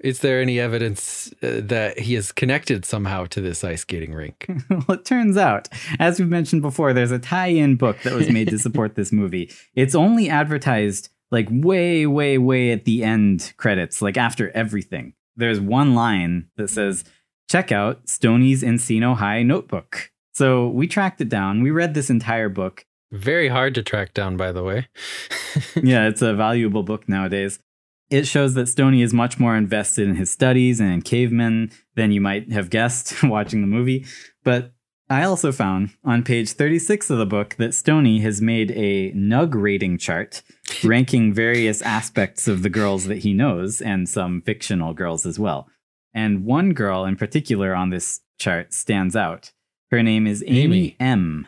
Is there any evidence uh, that he is connected somehow to this ice skating rink? well, it turns out, as we've mentioned before, there's a tie in book that was made to support this movie. It's only advertised like way, way, way at the end credits, like after everything. There's one line that says, check out Stoney's Encino High notebook. So we tracked it down. We read this entire book. Very hard to track down, by the way. yeah, it's a valuable book nowadays it shows that Stoney is much more invested in his studies and in cavemen than you might have guessed watching the movie. But I also found on page 36 of the book that Stoney has made a Nug rating chart ranking various aspects of the girls that he knows and some fictional girls as well. And one girl in particular on this chart stands out. Her name is Amy, Amy. M.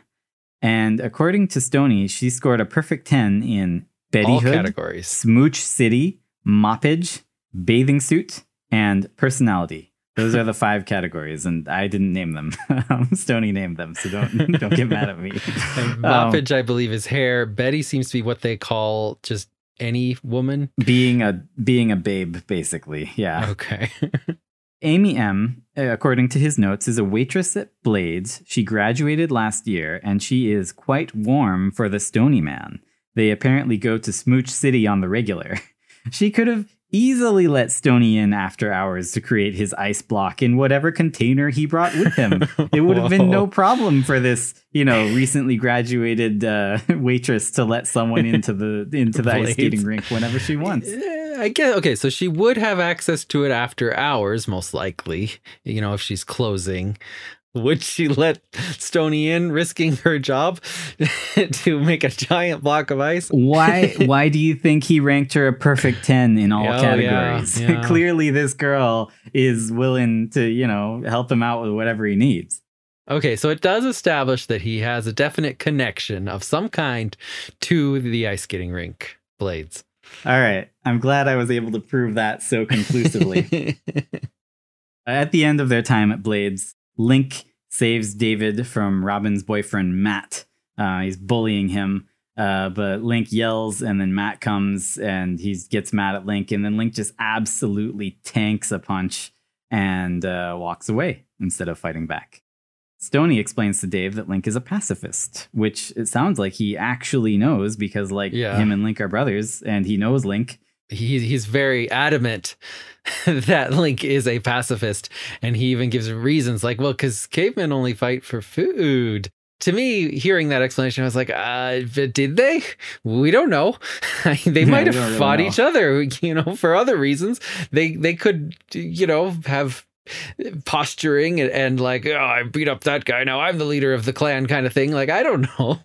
And according to Stoney, she scored a perfect 10 in Bettyhood, Smooch City, moppage, bathing suit, and personality. Those are the five categories, and I didn't name them. Um, Stoney named them, so don't don't get mad at me. moppage, um, I believe, is hair. Betty seems to be what they call just any woman being a being a babe, basically. Yeah. Okay. Amy M, uh, according to his notes, is a waitress at Blades. She graduated last year, and she is quite warm for the Stoney man. They apparently go to Smooch City on the regular. She could have easily let Stoney in after hours to create his ice block in whatever container he brought with him. it would have been no problem for this, you know, recently graduated uh, waitress to let someone into the into the ice skating rink whenever she wants. I guess okay, so she would have access to it after hours, most likely. You know, if she's closing. Would she let Stoney in, risking her job to make a giant block of ice? Why? Why do you think he ranked her a perfect ten in all Oh, categories? yeah, yeah. Clearly, this girl is willing to, you know, help him out with whatever he needs. Okay, so it does establish that he has a definite connection of some kind to the ice skating rink blades. All right, I'm glad I was able to prove that so conclusively. At the end of their time at Blades, Link saves David from Robin's boyfriend, Matt. Uh, he's bullying him, uh, but Link yells, and then Matt comes and he gets mad at Link, and then Link just absolutely tanks a punch and uh, walks away instead of fighting back. Stoney explains to Dave that Link is a pacifist, which it sounds like he actually knows because, like, Yeah. him and Link are brothers, and he knows Link. He, he's very adamant that Link is a pacifist, and he even gives reasons like, well, because cavemen only fight for food. To me, hearing that explanation, I was like, uh, but did they? We don't know. they Yeah, might have really fought know. each other, you know, for other reasons. They they could, you know, have posturing and, and like, oh, I beat up that guy. Now I'm the leader of the clan, kind of thing. Like, I don't know.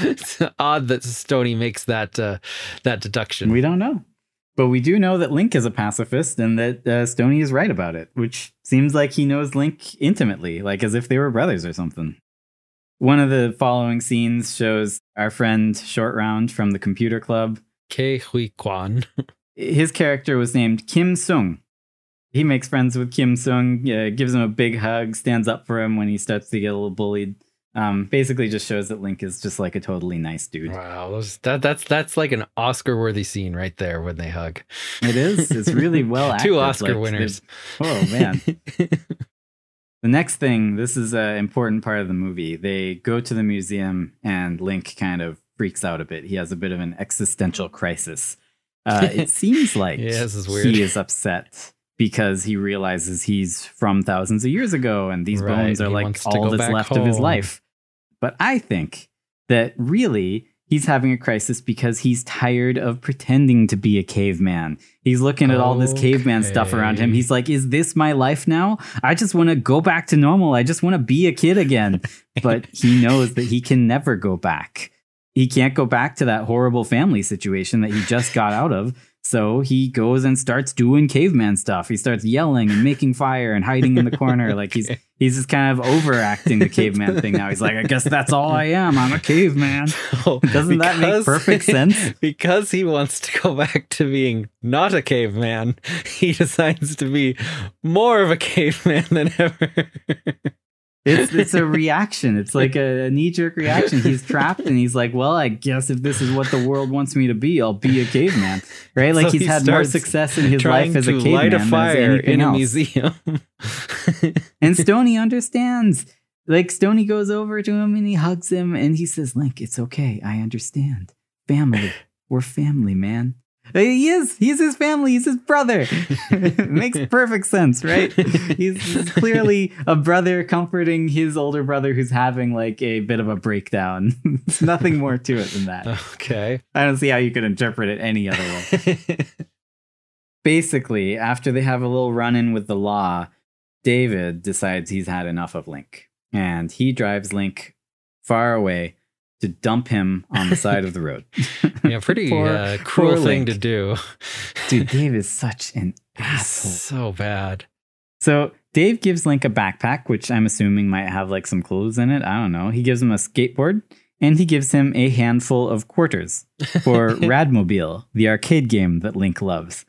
it's odd that Stoney makes that uh, that deduction. We don't know. But we do know that Link is a pacifist and that uh, Stoney is right about it, which seems like he knows Link intimately, like as if they were brothers or something. One of the following scenes shows our friend Short Round from the computer club. Ke Huy Quan. His character was named Kim Sung. He makes friends with Kim Sung, uh, gives him a big hug, stands up for him when he starts to get a little bullied. Um, basically, just shows that Link is just like a totally nice dude. Wow, those, that that's that's like an Oscar-worthy scene right there when they hug. It is. It's really well acted. Two Oscar like, winners. Oh man. The next thing, this is an important part of the movie. They go to the museum and Link kind of freaks out a bit. He has a bit of an existential crisis. Uh, it seems like Yeah, is he is upset because he realizes he's from thousands of years ago and these Right, bones are he like all that's left of his life. But I think that really he's having a crisis because he's tired of pretending to be a caveman. He's looking at all this caveman stuff around him. He's like, is this my life now? I just want to go back to normal. I just want to be a kid again. but he knows that he can never go back. He can't go back to that horrible family situation that he just got out of. So he goes and starts doing caveman stuff. He starts yelling and making fire and hiding in the corner. Like he's he's just kind of overacting the caveman thing now. He's like, I guess that's all I am. I'm a caveman. Doesn't that make perfect sense? Because he wants to go back to being not a caveman, he decides to be more of a caveman than ever. It's it's a reaction. It's like a, knee jerk reaction. He's trapped and he's like, well, I guess if this is what the world wants me to be, I'll be a caveman. Right? Like So he's he had more success in his life as a caveman light a fire in a else. museum. And Stoney understands. Like Stoney goes over to him and he hugs him and he says, Link, it's okay. I understand. Family. We're family, man. He is. He's his family. He's his brother. makes perfect sense, right? He's, he's clearly a brother comforting his older brother who's having like a bit of a breakdown. There's nothing more to it than that. okay. I don't see how you could interpret it any other way. Basically, after they have a little run in with the law, David decides he's had enough of Link and he drives Link far away to dump him on the side of the road. yeah, pretty Poor- uh, cruel thing to do. Dude, Dave is such an asshole. so bad. So Dave gives Link a backpack, which I'm assuming might have like some clothes in it. I don't know. He gives him a skateboard and he gives him a handful of quarters for Radmobile, the arcade game that Link loves.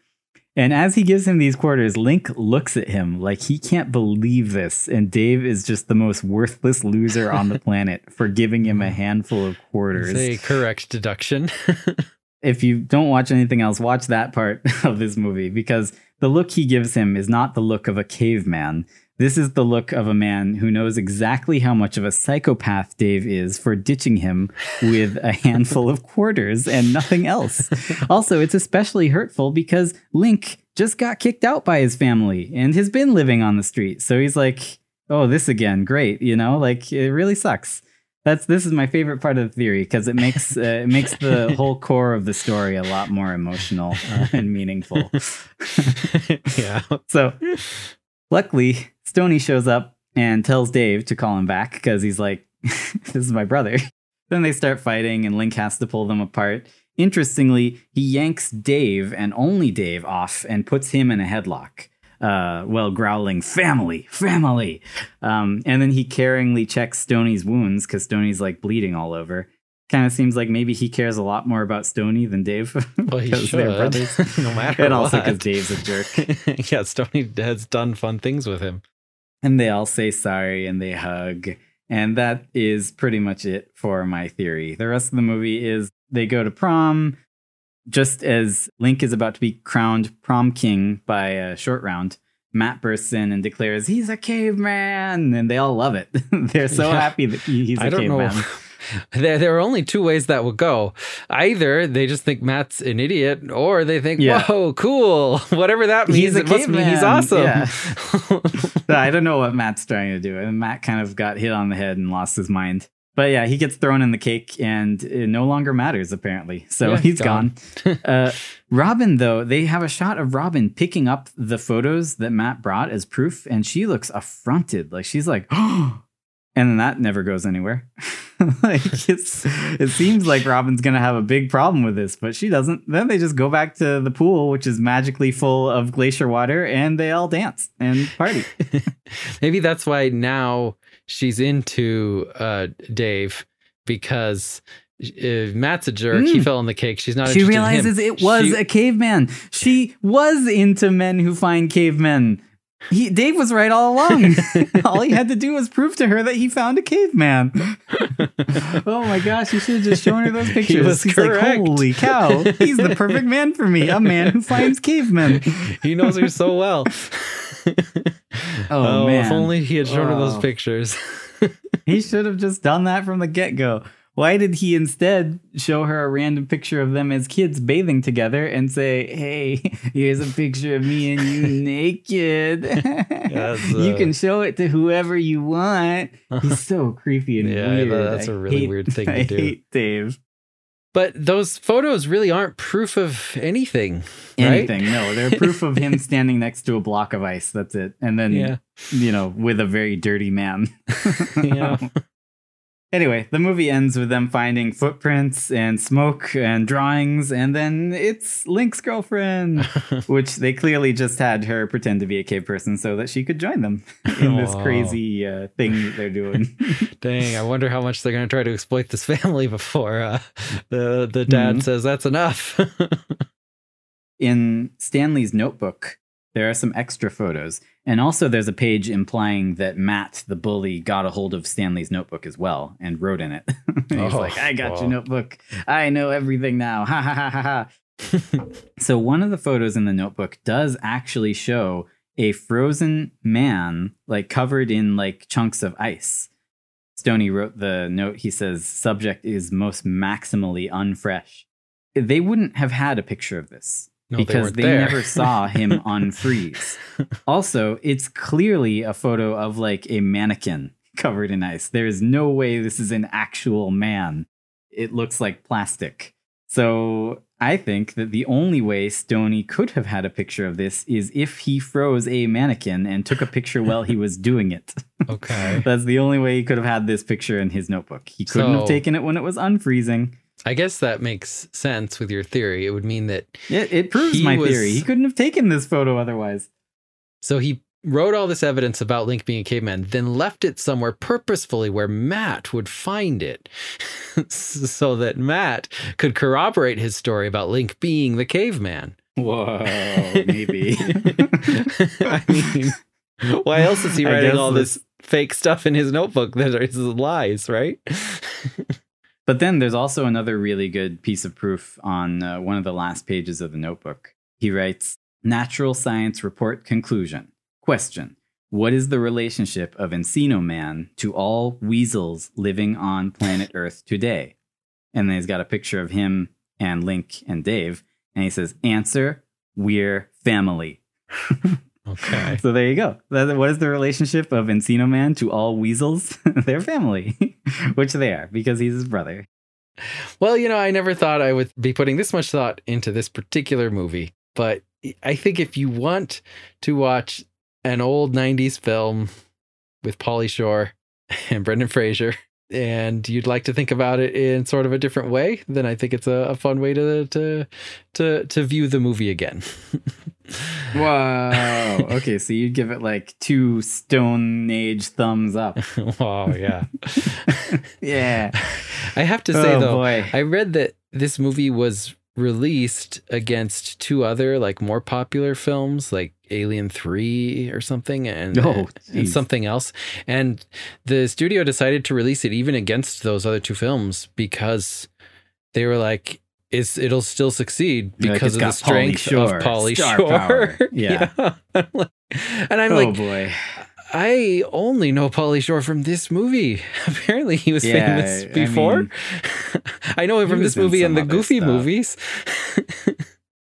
And as he gives him these quarters, Link looks at him like he can't believe this. And Dave is just the most worthless loser on the planet for giving him a mm-hmm. handful of quarters It's a correct deduction. if you don't watch anything else, watch that part of this movie because the look he gives him is not the look of a caveman. This is the look of a man who knows exactly how much of a psychopath Dave is for ditching him with a handful of quarters and nothing else. Also, it's especially hurtful because Link just got kicked out by his family and has been living on the street. So he's like, oh, this again, great. You know, like it really sucks. That's this is my favorite part of the theory because it makes uh, it makes the whole core of the story a lot more emotional uh, and meaningful. yeah. So, luckily, Stoney shows up and tells Dave to call him back because he's like, "This is my brother." then they start fighting, and Link has to pull them apart. Interestingly, he yanks Dave and only Dave off and puts him in a headlock. Uh, well, growling, "Family, family!" Um, and then he caringly checks Stoney's wounds because Stoney's like bleeding all over. Kind of seems like maybe he cares a lot more about Stoney than Dave. Well, he should, brothers. no matter and also because Dave's a jerk. yeah, Stoney has done fun things with him. and they all say sorry and they hug. And that is pretty much it for my theory. The rest of the movie is they go to prom. Just as Link is about to be crowned prom king by a short round, Matt bursts in and declares he's a caveman, and they all love it. They're so Yeah. happy that he- he's a I caveman. know. There, there are only two ways that would go. Either they just think Matt's an idiot, or they think, Yeah. "Whoa, cool! Whatever that means, it must mean he's awesome." Yeah. I don't know what Matt's trying to do. And Matt kind of got hit on the head and lost his mind. But yeah, he gets thrown in the cake and it no longer matters, apparently. So Yeah, he's gone. gone. uh, Robin, though, they have a shot of Robin picking up the photos that Matt brought as proof, and she looks affronted. Like she's like, oh. And that never goes anywhere. like it's, it seems like Robin's gonna have a big problem with this, but she doesn't. Then they just go back to the pool, which is magically full of glacier water, and they all dance and party. Maybe that's why now she's into uh, Dave because uh, Matt's a jerk. He Mm. fell in the cake. She's not. she interested in him. realizes it was She- a caveman. She was into men who find cavemen. He, Dave was right all along. all he had to do was prove to her that he found a caveman. oh my gosh, you should have just shown her those pictures. was He's correct. like, holy cow, he's the perfect man for me. A man who finds cavemen. he knows her so well. Oh, oh man. If only he had shown her those Oh. pictures. He should have just done that from the get go. Why did he instead show her a random picture of them as kids bathing together and say, "Hey, here's a picture of me and you naked. that's, you uh, can show it to whoever you want." He's so creepy and Yeah, weird. that's I a really hate- weird thing to I do. hate Dave. But those photos really aren't proof of anything. Right? Anything? No, they're proof of him standing next to a block of ice. That's it. And then, Yeah. you know, with a very dirty man. Yeah. Anyway, the movie ends with them finding footprints and smoke and drawings, and then it's Link's girlfriend, which they clearly just had her pretend to be a cave person so that she could join them in this Wow. crazy uh, thing that they're doing. Dang, I wonder how much they're going to try to exploit this family before uh, the the dad Mhm. says that's enough. in Stanley's notebook, there are some extra photos. And also, there's a page implying that Matt, the bully, got a hold of Stanley's notebook as well and wrote in it. He was Oh, like, I got wow. your notebook. I know everything now. Ha ha ha ha ha. so, one of the photos in the notebook does actually show a frozen man, like covered in like chunks of ice. Stoney wrote the note. He says, subject is most maximally unfresh. They wouldn't have had a picture of this No, because weren't they, never saw him unfreeze. also, it's clearly a photo of like a mannequin covered in ice. There is no way this is an actual man. It looks like plastic. So I think that the only way Stoney could have had a picture of this is if he froze a mannequin and took a picture while he was doing it. okay. That's the only way he could have had this picture in his notebook. He couldn't So- have taken it when it was unfreezing. I guess that makes sense with your theory. It would mean that It, it proves my was- theory. He couldn't have taken this photo otherwise. so he wrote all this evidence about Link being a caveman, then left it somewhere purposefully where Matt would find it, so that Matt could corroborate his story about Link being the caveman. Whoa, maybe. I mean, why else is he writing all this- this fake stuff in his notebook that is lies, right? But then there's also another really good piece of proof on uh, one of the last pages of the notebook. He writes, Natural Science Report Conclusion. Question What is the relationship of Encino Man to all weasels living on planet Earth today? And then he's got a picture of him and Link and Dave. And he says, Answer, we're family. Okay. So there you go. What is the relationship of Encino Man to all weasels? They're family, which they are because he's his brother. Well, you know, I never thought I would be putting this much thought into this particular movie, but I think if you want to watch an old 90s film with Pauly Shore and Brendan Fraser, and you'd like to think about it in sort of a different way, then I think it's a, a fun way to to to to view the movie again. Wow. okay, so you'd give it like two Stone Age thumbs up. oh yeah. Yeah. I have to say oh though, boy. I read that this movie was released against two other like more popular films like Alien 3 or something and, Oh, and something else and the studio decided to release it even against those other two films because they were like it's it'll still succeed because it's of the Pauly strength Shore, of Pauly Shore. power. Yeah. I'm like- and I'm oh like boy. I only know Pauly Shore from this movie. Apparently, he was Yeah, famous I before. mean, I, know him from this movie and the Goofy stuff. movies.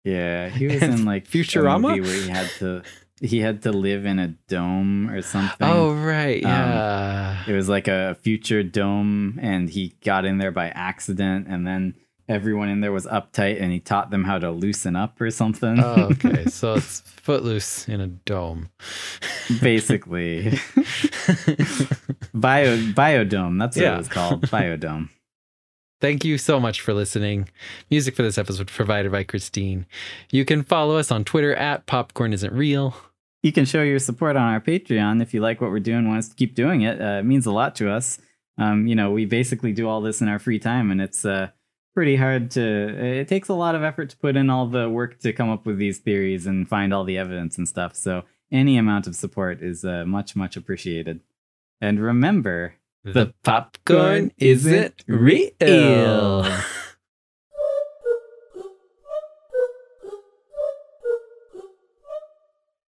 Yeah, he was in like Futurama? where he had to he had to live in a dome or something. oh right, Um, yeah. It was like a future dome, and he got in there by accident, and then everyone in there was uptight, and he taught them how to loosen up or something. oh, okay, so it's Footloose in a dome. Basically, bio biodome. That's what Yeah. it was called. Biodome. Thank you so much for listening. Music for this episode provided by Christine. You can follow us on Twitter at Popcorn Isn't Real. You can show your support on our Patreon if you like what we're doing, want us to keep doing it. Uh, it means a lot to us. Um, you know, we basically do all this in our free time, and it's uh, pretty hard to. It takes a lot of effort to put in all the work to come up with these theories and find all the evidence and stuff. So any amount of support is uh, much, much appreciated. And remember, The popcorn isn't real.